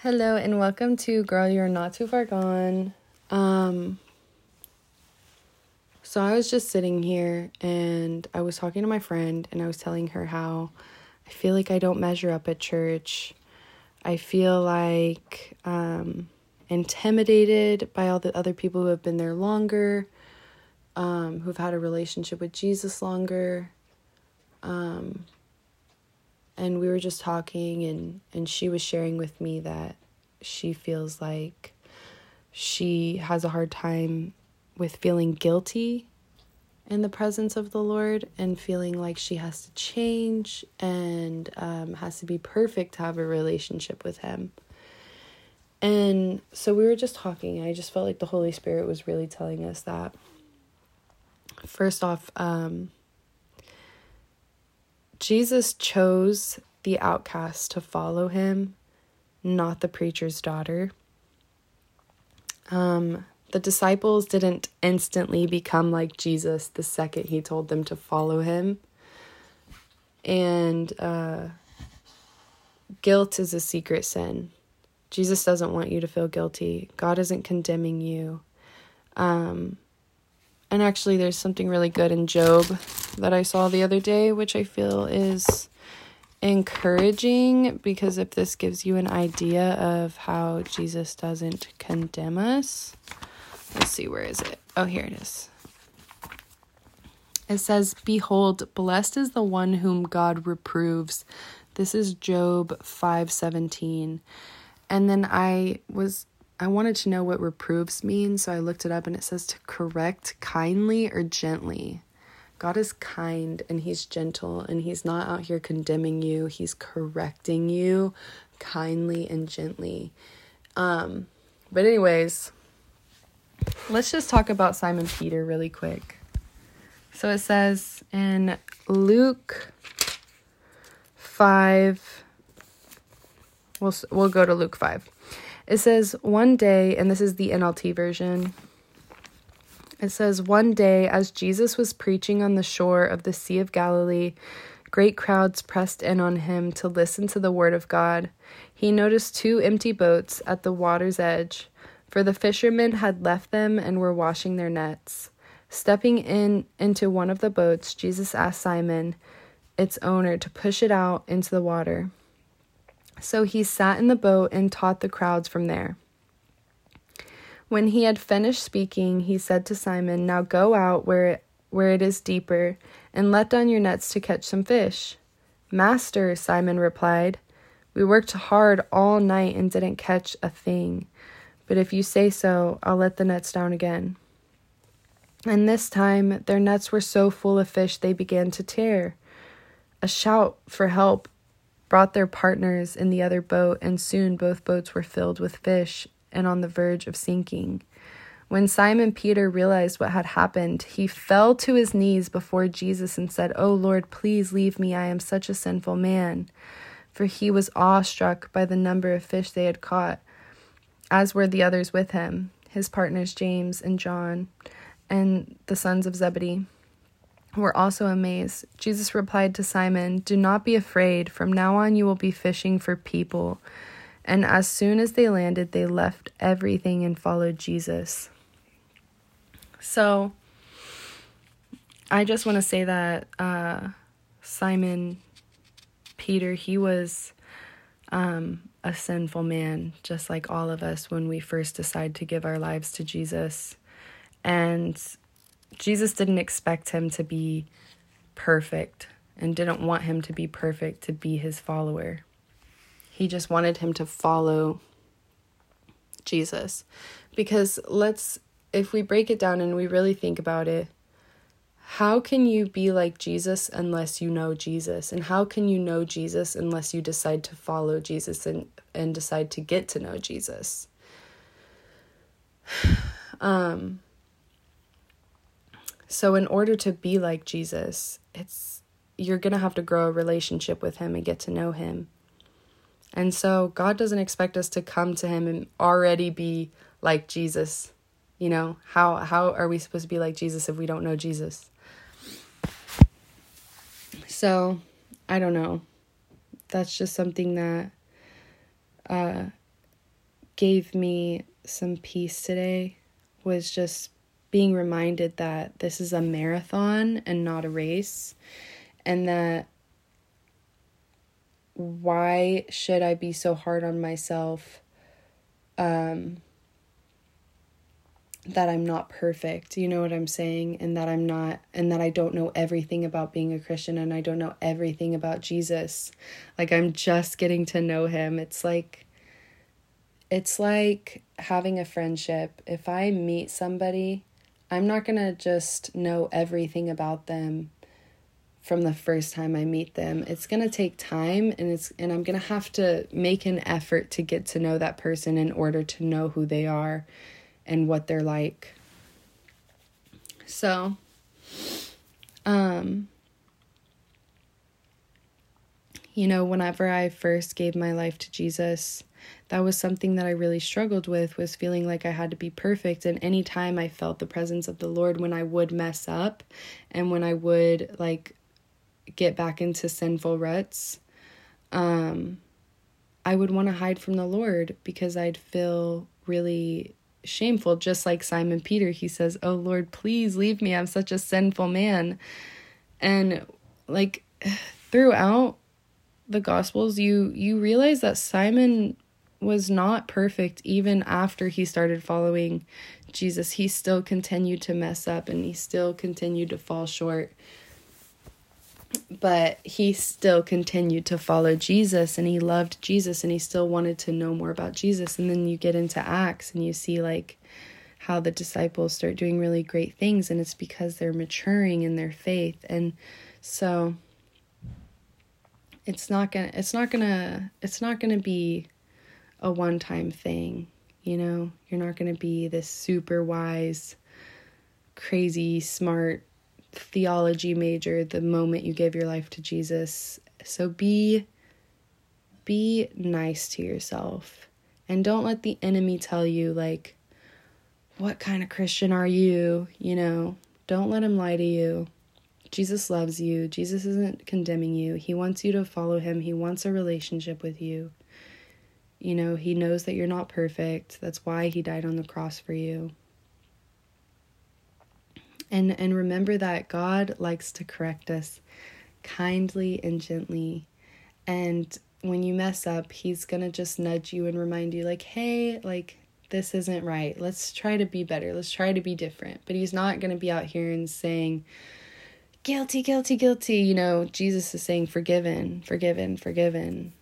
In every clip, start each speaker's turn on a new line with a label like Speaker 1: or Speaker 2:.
Speaker 1: Hello and welcome to Girl You're Not Too Far Gone. Um so I was just sitting here and I was talking to my friend and I was telling her how I feel like I don't measure up at church. I feel like um intimidated by all the other people who have been there longer, um, who've had a relationship with Jesus longer. Um and we were just talking and and she was sharing with me that she feels like she has a hard time with feeling guilty in the presence of the Lord and feeling like she has to change and um, has to be perfect to have a relationship with Him. And so we were just talking. I just felt like the Holy Spirit was really telling us that. First off, um, Jesus chose the outcast to follow him, not the preacher's daughter. Um, the disciples didn't instantly become like Jesus the second he told them to follow him. And uh, guilt is a secret sin. Jesus doesn't want you to feel guilty. God isn't condemning you. Um, and actually, there's something really good in Job that I saw the other day, which I feel is encouraging because if this gives you an idea of how Jesus doesn't condemn us, let's see, where is it? Oh, here it is. It says, Behold, blessed is the one whom God reproves. This is Job 517. And then I was I wanted to know what reproves means, so I looked it up and it says to correct kindly or gently. God is kind and he's gentle and he's not out here condemning you. He's correcting you kindly and gently. Um but anyways, let's just talk about Simon Peter really quick. So it says in Luke 5 we'll we'll go to Luke 5. It says one day and this is the NLT version. It says one day as Jesus was preaching on the shore of the Sea of Galilee, great crowds pressed in on him to listen to the word of God. He noticed two empty boats at the water's edge, for the fishermen had left them and were washing their nets. Stepping in into one of the boats, Jesus asked Simon, its owner, to push it out into the water. So he sat in the boat and taught the crowds from there. When he had finished speaking, he said to Simon, Now go out where it, where it is deeper, and let down your nets to catch some fish. Master, Simon replied, We worked hard all night and didn't catch a thing. But if you say so, I'll let the nets down again. And this time their nets were so full of fish they began to tear. A shout for help brought their partners in the other boat, and soon both boats were filled with fish and on the verge of sinking. When Simon Peter realized what had happened, he fell to his knees before Jesus and said, Oh Lord, please leave me. I am such a sinful man. For he was awestruck by the number of fish they had caught, as were the others with him, his partners James and John, and the sons of Zebedee were also amazed. Jesus replied to Simon, Do not be afraid. From now on, you will be fishing for people. And as soon as they landed, they left everything and followed Jesus. So, I just want to say that uh, Simon Peter, he was um, a sinful man, just like all of us when we first decide to give our lives to Jesus. And Jesus didn't expect him to be perfect and didn't want him to be perfect to be his follower. He just wanted him to follow Jesus. Because let's, if we break it down and we really think about it, how can you be like Jesus unless you know Jesus? And how can you know Jesus unless you decide to follow Jesus and, and decide to get to know Jesus? Um, so in order to be like Jesus, it's you're going to have to grow a relationship with him and get to know him. And so God doesn't expect us to come to him and already be like Jesus. You know, how how are we supposed to be like Jesus if we don't know Jesus? So, I don't know. That's just something that uh gave me some peace today was just being reminded that this is a marathon and not a race, and that why should I be so hard on myself? Um, that I'm not perfect, you know what I'm saying? And that I'm not, and that I don't know everything about being a Christian and I don't know everything about Jesus. Like, I'm just getting to know him. It's like, it's like having a friendship. If I meet somebody, I'm not going to just know everything about them from the first time I meet them. It's going to take time and it's and I'm going to have to make an effort to get to know that person in order to know who they are and what they're like. So, um, you know, whenever I first gave my life to Jesus, that was something that I really struggled with was feeling like I had to be perfect and anytime I felt the presence of the Lord when I would mess up and when I would like get back into sinful ruts um I would want to hide from the Lord because I'd feel really shameful, just like Simon Peter. He says, Oh Lord, please leave me. I'm such a sinful man. And like throughout the gospels you you realize that Simon was not perfect even after he started following Jesus. He still continued to mess up and he still continued to fall short but he still continued to follow Jesus and he loved Jesus and he still wanted to know more about Jesus. And then you get into Acts and you see like how the disciples start doing really great things and it's because they're maturing in their faith. And so it's not going to it's not going to it's not going to be a one-time thing, you know? You're not going to be this super wise crazy smart theology major the moment you give your life to Jesus. So be be nice to yourself and don't let the enemy tell you like what kind of Christian are you? You know, don't let him lie to you. Jesus loves you. Jesus isn't condemning you. He wants you to follow him. He wants a relationship with you. You know, he knows that you're not perfect. That's why he died on the cross for you and and remember that God likes to correct us kindly and gently. And when you mess up he's going to just nudge you and remind you like hey like this isn't right. Let's try to be better. Let's try to be different. But he's not going to be out here and saying guilty guilty guilty. You know Jesus is saying forgiven forgiven forgiven.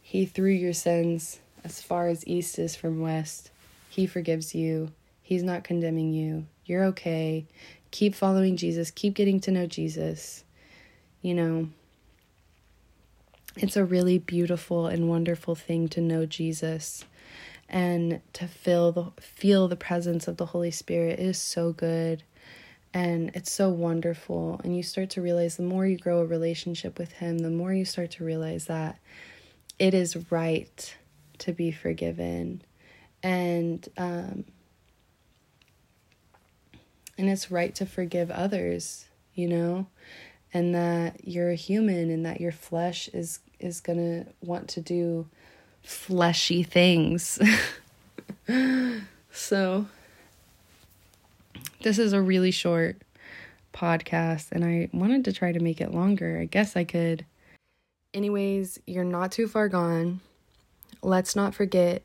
Speaker 1: He threw your sins as far as east is from west. He forgives you he's not condemning you you're okay. Keep following Jesus. Keep getting to know Jesus. You know, it's a really beautiful and wonderful thing to know Jesus and to feel the feel the presence of the Holy Spirit is so good and it's so wonderful and you start to realize the more you grow a relationship with him the more you start to realize that it is right to be forgiven and um, and it's right to forgive others, you know, and that you're a human and that your flesh is is going to want to do fleshy things. so this is a really short podcast and I wanted to try to make it longer. I guess I could. Anyways, you're not too far gone. Let's not forget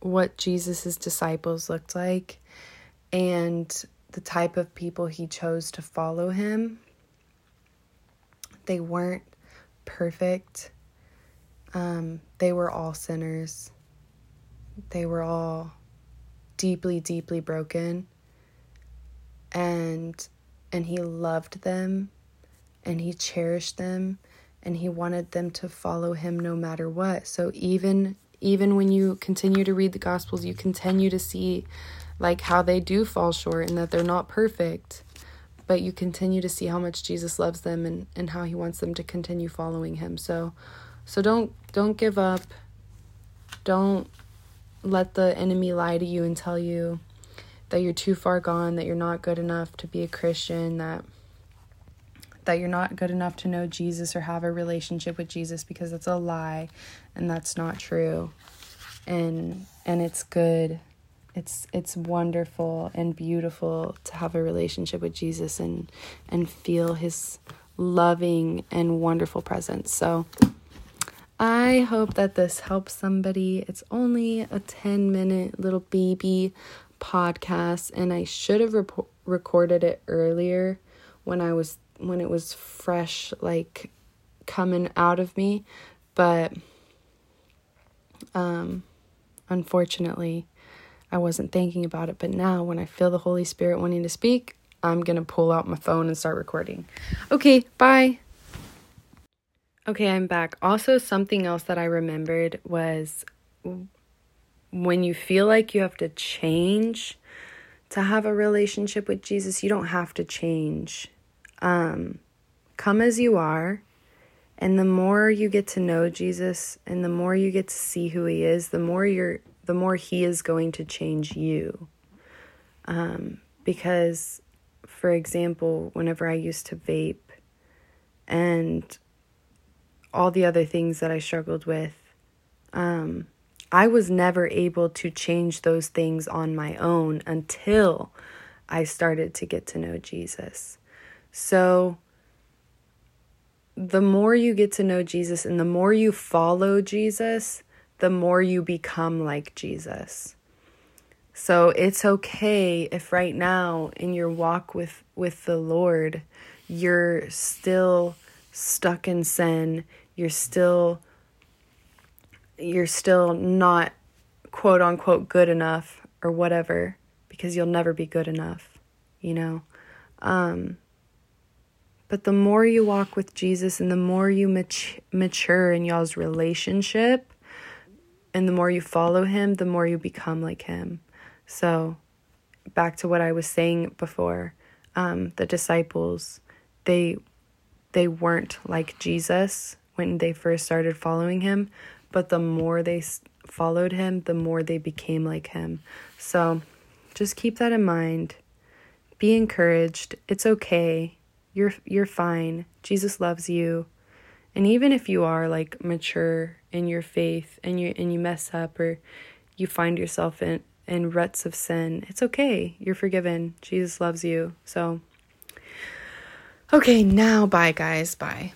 Speaker 1: what Jesus's disciples looked like and the type of people he chose to follow him. They weren't perfect. Um, they were all sinners. They were all deeply, deeply broken. And and he loved them and he cherished them and he wanted them to follow him no matter what. So even even when you continue to read the gospels, you continue to see like how they do fall short and that they're not perfect but you continue to see how much Jesus loves them and, and how he wants them to continue following him. So so don't don't give up. Don't let the enemy lie to you and tell you that you're too far gone, that you're not good enough to be a Christian, that that you're not good enough to know Jesus or have a relationship with Jesus because that's a lie and that's not true. and and it's good it's it's wonderful and beautiful to have a relationship with Jesus and and feel his loving and wonderful presence. So I hope that this helps somebody. It's only a 10 minute little baby podcast and I should have rep- recorded it earlier when I was when it was fresh like coming out of me, but um unfortunately I wasn't thinking about it, but now when I feel the Holy Spirit wanting to speak, I'm going to pull out my phone and start recording. Okay, bye. Okay, I'm back. Also, something else that I remembered was when you feel like you have to change to have a relationship with Jesus, you don't have to change. Um, come as you are. And the more you get to know Jesus and the more you get to see who he is, the more you're the more He is going to change you. Um, because, for example, whenever I used to vape and all the other things that I struggled with, um, I was never able to change those things on my own until I started to get to know Jesus. So, the more you get to know Jesus and the more you follow Jesus, the more you become like Jesus. So it's okay if right now in your walk with with the Lord you're still stuck in sin, you're still you're still not quote unquote good enough or whatever because you'll never be good enough, you know. Um but the more you walk with Jesus and the more you mat- mature in y'all's relationship, and the more you follow him, the more you become like him. So, back to what I was saying before, um, the disciples, they they weren't like Jesus when they first started following him, but the more they followed him, the more they became like him. So, just keep that in mind. Be encouraged. It's okay. You're you're fine. Jesus loves you. And even if you are like mature in your faith and you and you mess up or you find yourself in in ruts of sin, it's okay. You're forgiven. Jesus loves you. So Okay, now bye guys. Bye.